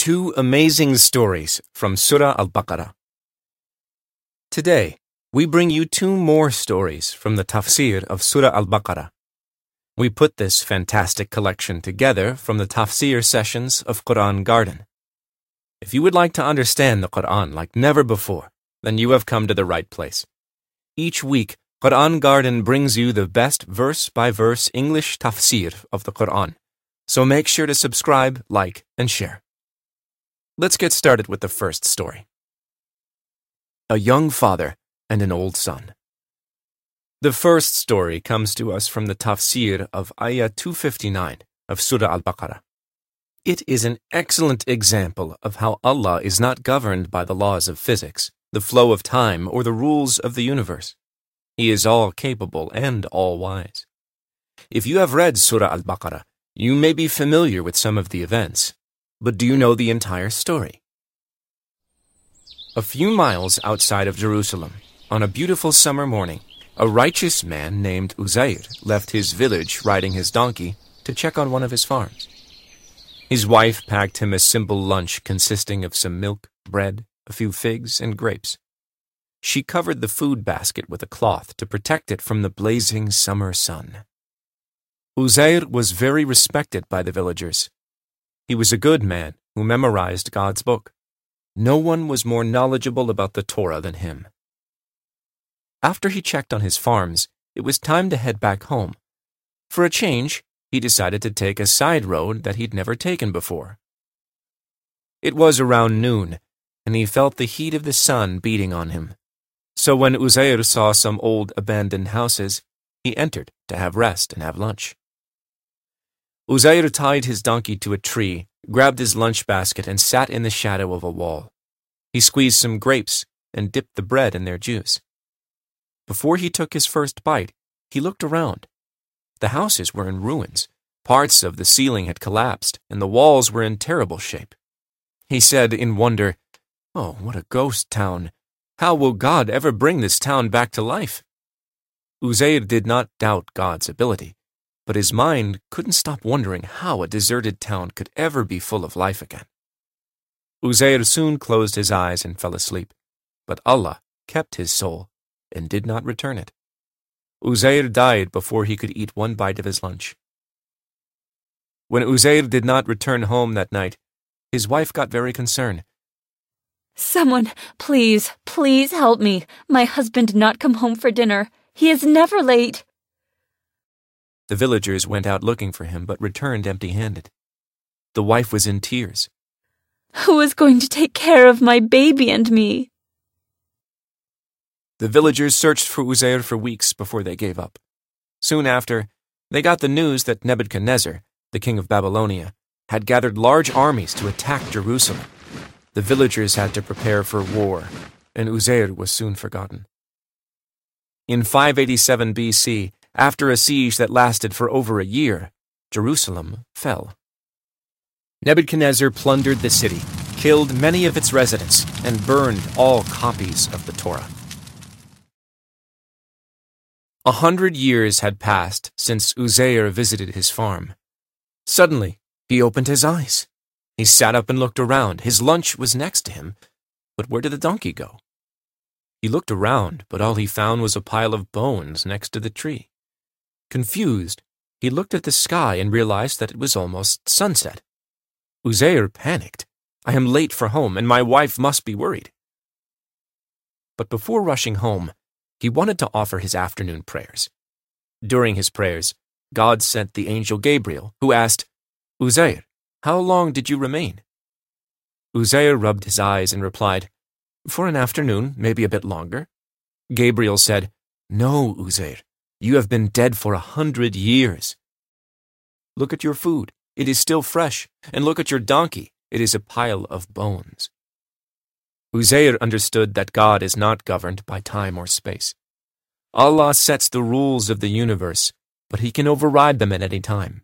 Two amazing stories from Surah Al Baqarah. Today, we bring you two more stories from the tafsir of Surah Al Baqarah. We put this fantastic collection together from the tafsir sessions of Quran Garden. If you would like to understand the Quran like never before, then you have come to the right place. Each week, Quran Garden brings you the best verse by verse English tafsir of the Quran. So make sure to subscribe, like, and share. Let's get started with the first story. A young father and an old son. The first story comes to us from the tafsir of Ayah 259 of Surah Al Baqarah. It is an excellent example of how Allah is not governed by the laws of physics, the flow of time, or the rules of the universe. He is all capable and all wise. If you have read Surah Al Baqarah, you may be familiar with some of the events, but do you know the entire story? A few miles outside of Jerusalem, on a beautiful summer morning, a righteous man named Uzair left his village riding his donkey to check on one of his farms. His wife packed him a simple lunch consisting of some milk, bread, a few figs, and grapes. She covered the food basket with a cloth to protect it from the blazing summer sun. Uzair was very respected by the villagers he was a good man who memorized God's book. No one was more knowledgeable about the Torah than him. After he checked on his farms, it was time to head back home. For a change, he decided to take a side road that he'd never taken before. It was around noon, and he felt the heat of the sun beating on him. So when Uzair saw some old abandoned houses, he entered to have rest and have lunch. Uzair tied his donkey to a tree, grabbed his lunch basket, and sat in the shadow of a wall. He squeezed some grapes and dipped the bread in their juice. Before he took his first bite, he looked around. The houses were in ruins. Parts of the ceiling had collapsed, and the walls were in terrible shape. He said in wonder, Oh, what a ghost town! How will God ever bring this town back to life? Uzair did not doubt God's ability but his mind couldn't stop wondering how a deserted town could ever be full of life again. Uzair soon closed his eyes and fell asleep, but Allah kept his soul and did not return it. Uzair died before he could eat one bite of his lunch. When Uzair did not return home that night, his wife got very concerned. Someone, please, please help me. My husband did not come home for dinner. He is never late. The villagers went out looking for him, but returned empty handed. The wife was in tears. Who is going to take care of my baby and me? The villagers searched for Uzair for weeks before they gave up. Soon after, they got the news that Nebuchadnezzar, the king of Babylonia, had gathered large armies to attack Jerusalem. The villagers had to prepare for war, and Uzair was soon forgotten. In 587 BC, after a siege that lasted for over a year, Jerusalem fell. Nebuchadnezzar plundered the city, killed many of its residents, and burned all copies of the Torah. A hundred years had passed since Uzair visited his farm. Suddenly, he opened his eyes. He sat up and looked around. His lunch was next to him. But where did the donkey go? He looked around, but all he found was a pile of bones next to the tree. Confused, he looked at the sky and realized that it was almost sunset. Uzair panicked. I am late for home, and my wife must be worried. But before rushing home, he wanted to offer his afternoon prayers. During his prayers, God sent the angel Gabriel, who asked, Uzair, how long did you remain? Uzair rubbed his eyes and replied, For an afternoon, maybe a bit longer. Gabriel said, No, Uzair, you have been dead for a hundred years. Look at your food. It is still fresh. And look at your donkey. It is a pile of bones. Uzair understood that God is not governed by time or space. Allah sets the rules of the universe, but He can override them at any time.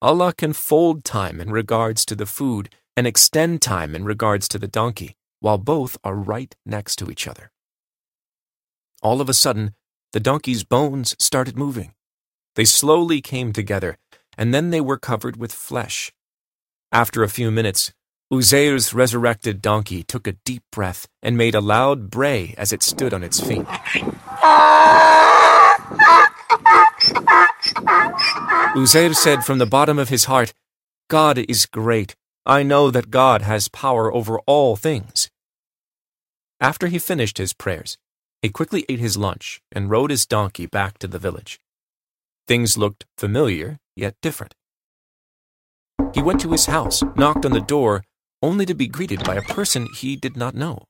Allah can fold time in regards to the food and extend time in regards to the donkey, while both are right next to each other. All of a sudden, the donkey's bones started moving. They slowly came together, and then they were covered with flesh. After a few minutes, Uzair's resurrected donkey took a deep breath and made a loud bray as it stood on its feet. Uzair said from the bottom of his heart, God is great. I know that God has power over all things. After he finished his prayers, he quickly ate his lunch and rode his donkey back to the village. Things looked familiar, yet different. He went to his house, knocked on the door, only to be greeted by a person he did not know.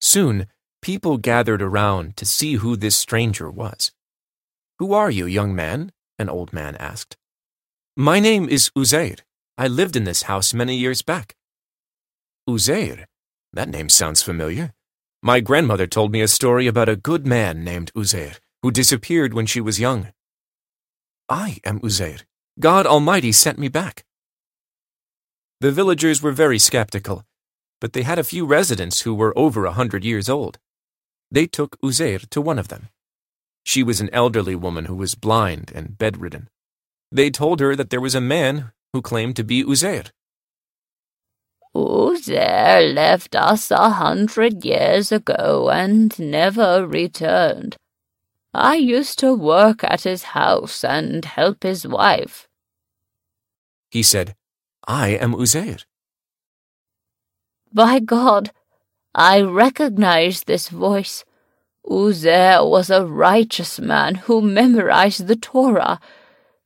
Soon, people gathered around to see who this stranger was. Who are you, young man? an old man asked. My name is Uzair. I lived in this house many years back. Uzair? That name sounds familiar. My grandmother told me a story about a good man named Uzair who disappeared when she was young. I am Uzair. God Almighty sent me back. The villagers were very skeptical, but they had a few residents who were over a hundred years old. They took Uzair to one of them. She was an elderly woman who was blind and bedridden. They told her that there was a man who claimed to be Uzair. Uzair left us a hundred years ago and never returned. I used to work at his house and help his wife. He said, I am Uzair. By God, I recognize this voice. Uzair was a righteous man who memorized the Torah.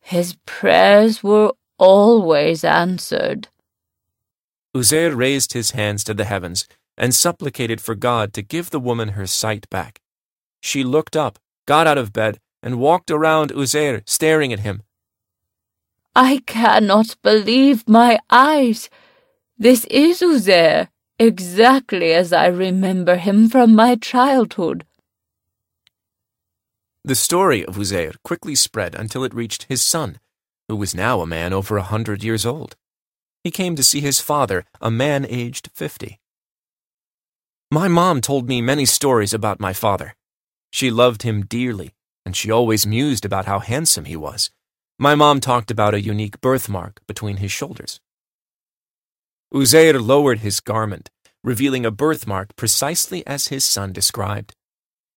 His prayers were always answered. Uzair raised his hands to the heavens and supplicated for God to give the woman her sight back. She looked up, got out of bed, and walked around Uzair, staring at him. I cannot believe my eyes. This is Uzair, exactly as I remember him from my childhood. The story of Uzair quickly spread until it reached his son, who was now a man over a hundred years old. He came to see his father, a man aged fifty. My mom told me many stories about my father. She loved him dearly, and she always mused about how handsome he was. My mom talked about a unique birthmark between his shoulders. Uzair lowered his garment, revealing a birthmark precisely as his son described.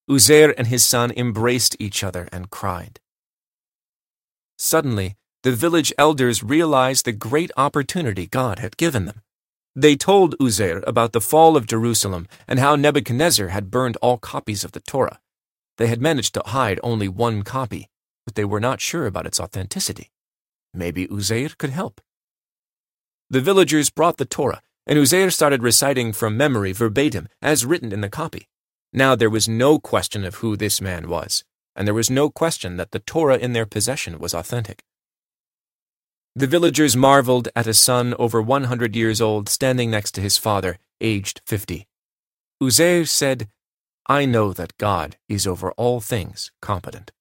Uzair and his son embraced each other and cried. Suddenly, the village elders realized the great opportunity God had given them. They told Uzair about the fall of Jerusalem and how Nebuchadnezzar had burned all copies of the Torah. They had managed to hide only one copy, but they were not sure about its authenticity. Maybe Uzair could help. The villagers brought the Torah, and Uzair started reciting from memory verbatim as written in the copy. Now there was no question of who this man was, and there was no question that the Torah in their possession was authentic. The villagers marveled at a son over 100 years old standing next to his father, aged 50. Uzair said, I know that God is over all things competent.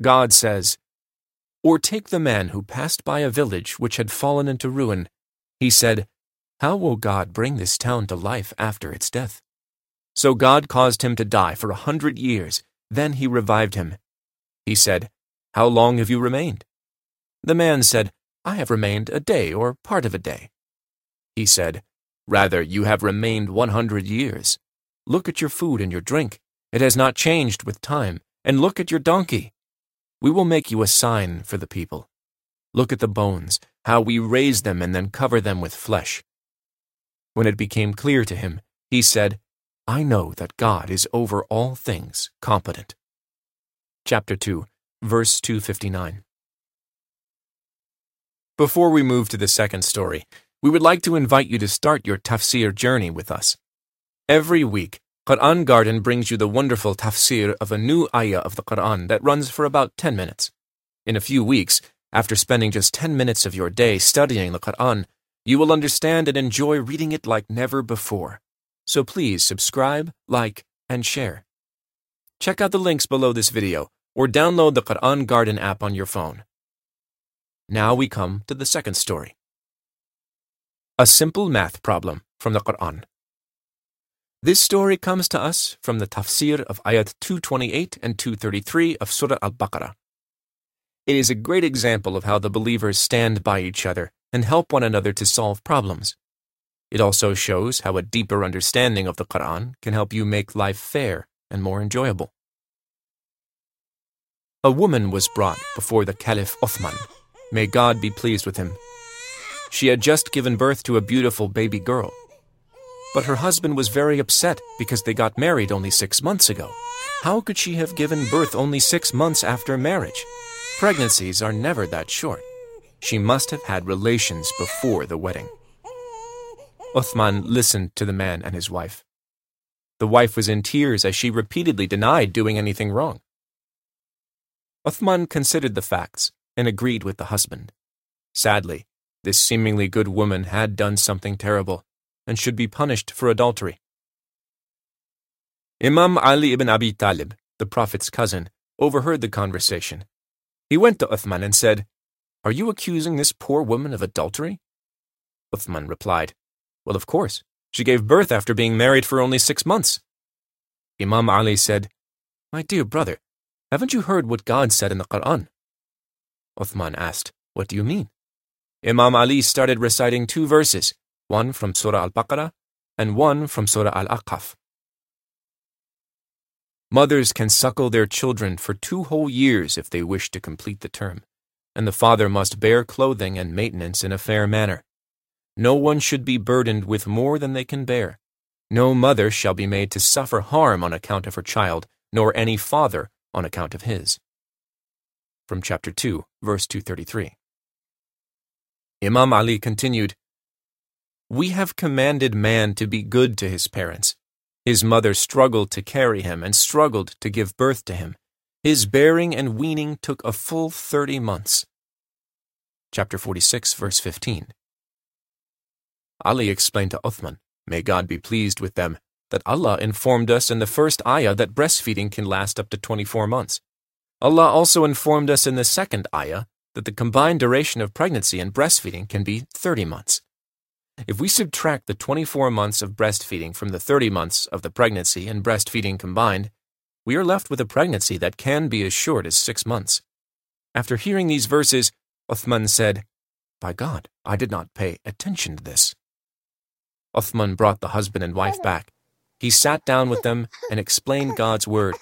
God says, Or take the man who passed by a village which had fallen into ruin. He said, How will God bring this town to life after its death? So God caused him to die for a hundred years. Then he revived him. He said, How long have you remained? The man said, I have remained a day or part of a day. He said, Rather, you have remained one hundred years. Look at your food and your drink. It has not changed with time. And look at your donkey. We will make you a sign for the people. Look at the bones, how we raise them and then cover them with flesh. When it became clear to him, he said, I know that God is over all things competent. Chapter 2, verse 259. Before we move to the second story, we would like to invite you to start your tafsir journey with us. Every week, Quran Garden brings you the wonderful tafsir of a new ayah of the Quran that runs for about 10 minutes. In a few weeks, after spending just 10 minutes of your day studying the Quran, you will understand and enjoy reading it like never before. So please subscribe, like, and share. Check out the links below this video or download the Quran Garden app on your phone. Now we come to the second story. A simple math problem from the Quran. This story comes to us from the tafsir of ayat 228 and 233 of Surah Al Baqarah. It is a great example of how the believers stand by each other and help one another to solve problems. It also shows how a deeper understanding of the Quran can help you make life fair and more enjoyable. A woman was brought before the Caliph Uthman. May God be pleased with him. She had just given birth to a beautiful baby girl. But her husband was very upset because they got married only six months ago. How could she have given birth only six months after marriage? Pregnancies are never that short. She must have had relations before the wedding. Uthman listened to the man and his wife. The wife was in tears as she repeatedly denied doing anything wrong. Uthman considered the facts and agreed with the husband. Sadly, this seemingly good woman had done something terrible and should be punished for adultery. Imam Ali ibn Abi Talib, the Prophet's cousin, overheard the conversation. He went to Uthman and said, Are you accusing this poor woman of adultery? Uthman replied, Well, of course. She gave birth after being married for only six months. Imam Ali said, My dear brother, haven't you heard what God said in the Quran? Uthman asked, What do you mean? Imam Ali started reciting two verses, one from Surah Al Baqarah and one from Surah Al Ahqaf. Mothers can suckle their children for two whole years if they wish to complete the term, and the father must bear clothing and maintenance in a fair manner. No one should be burdened with more than they can bear. No mother shall be made to suffer harm on account of her child, nor any father on account of his. From chapter 2, verse 233. Imam Ali continued, We have commanded man to be good to his parents. His mother struggled to carry him and struggled to give birth to him. His bearing and weaning took a full thirty months. Chapter 46, verse 15. Ali explained to Uthman, may God be pleased with them, that Allah informed us in the first ayah that breastfeeding can last up to 24 months. Allah also informed us in the second ayah that the combined duration of pregnancy and breastfeeding can be 30 months. If we subtract the 24 months of breastfeeding from the 30 months of the pregnancy and breastfeeding combined, we are left with a pregnancy that can be as short as six months. After hearing these verses, Uthman said, By God, I did not pay attention to this. Uthman brought the husband and wife back he sat down with them and explained God's word.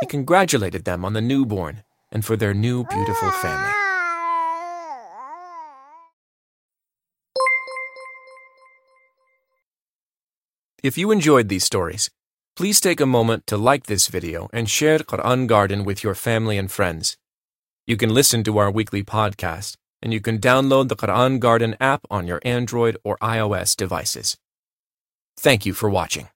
He congratulated them on the newborn and for their new beautiful family. If you enjoyed these stories, please take a moment to like this video and share Quran Garden with your family and friends. You can listen to our weekly podcast, and you can download the Quran Garden app on your Android or iOS devices. Thank you for watching.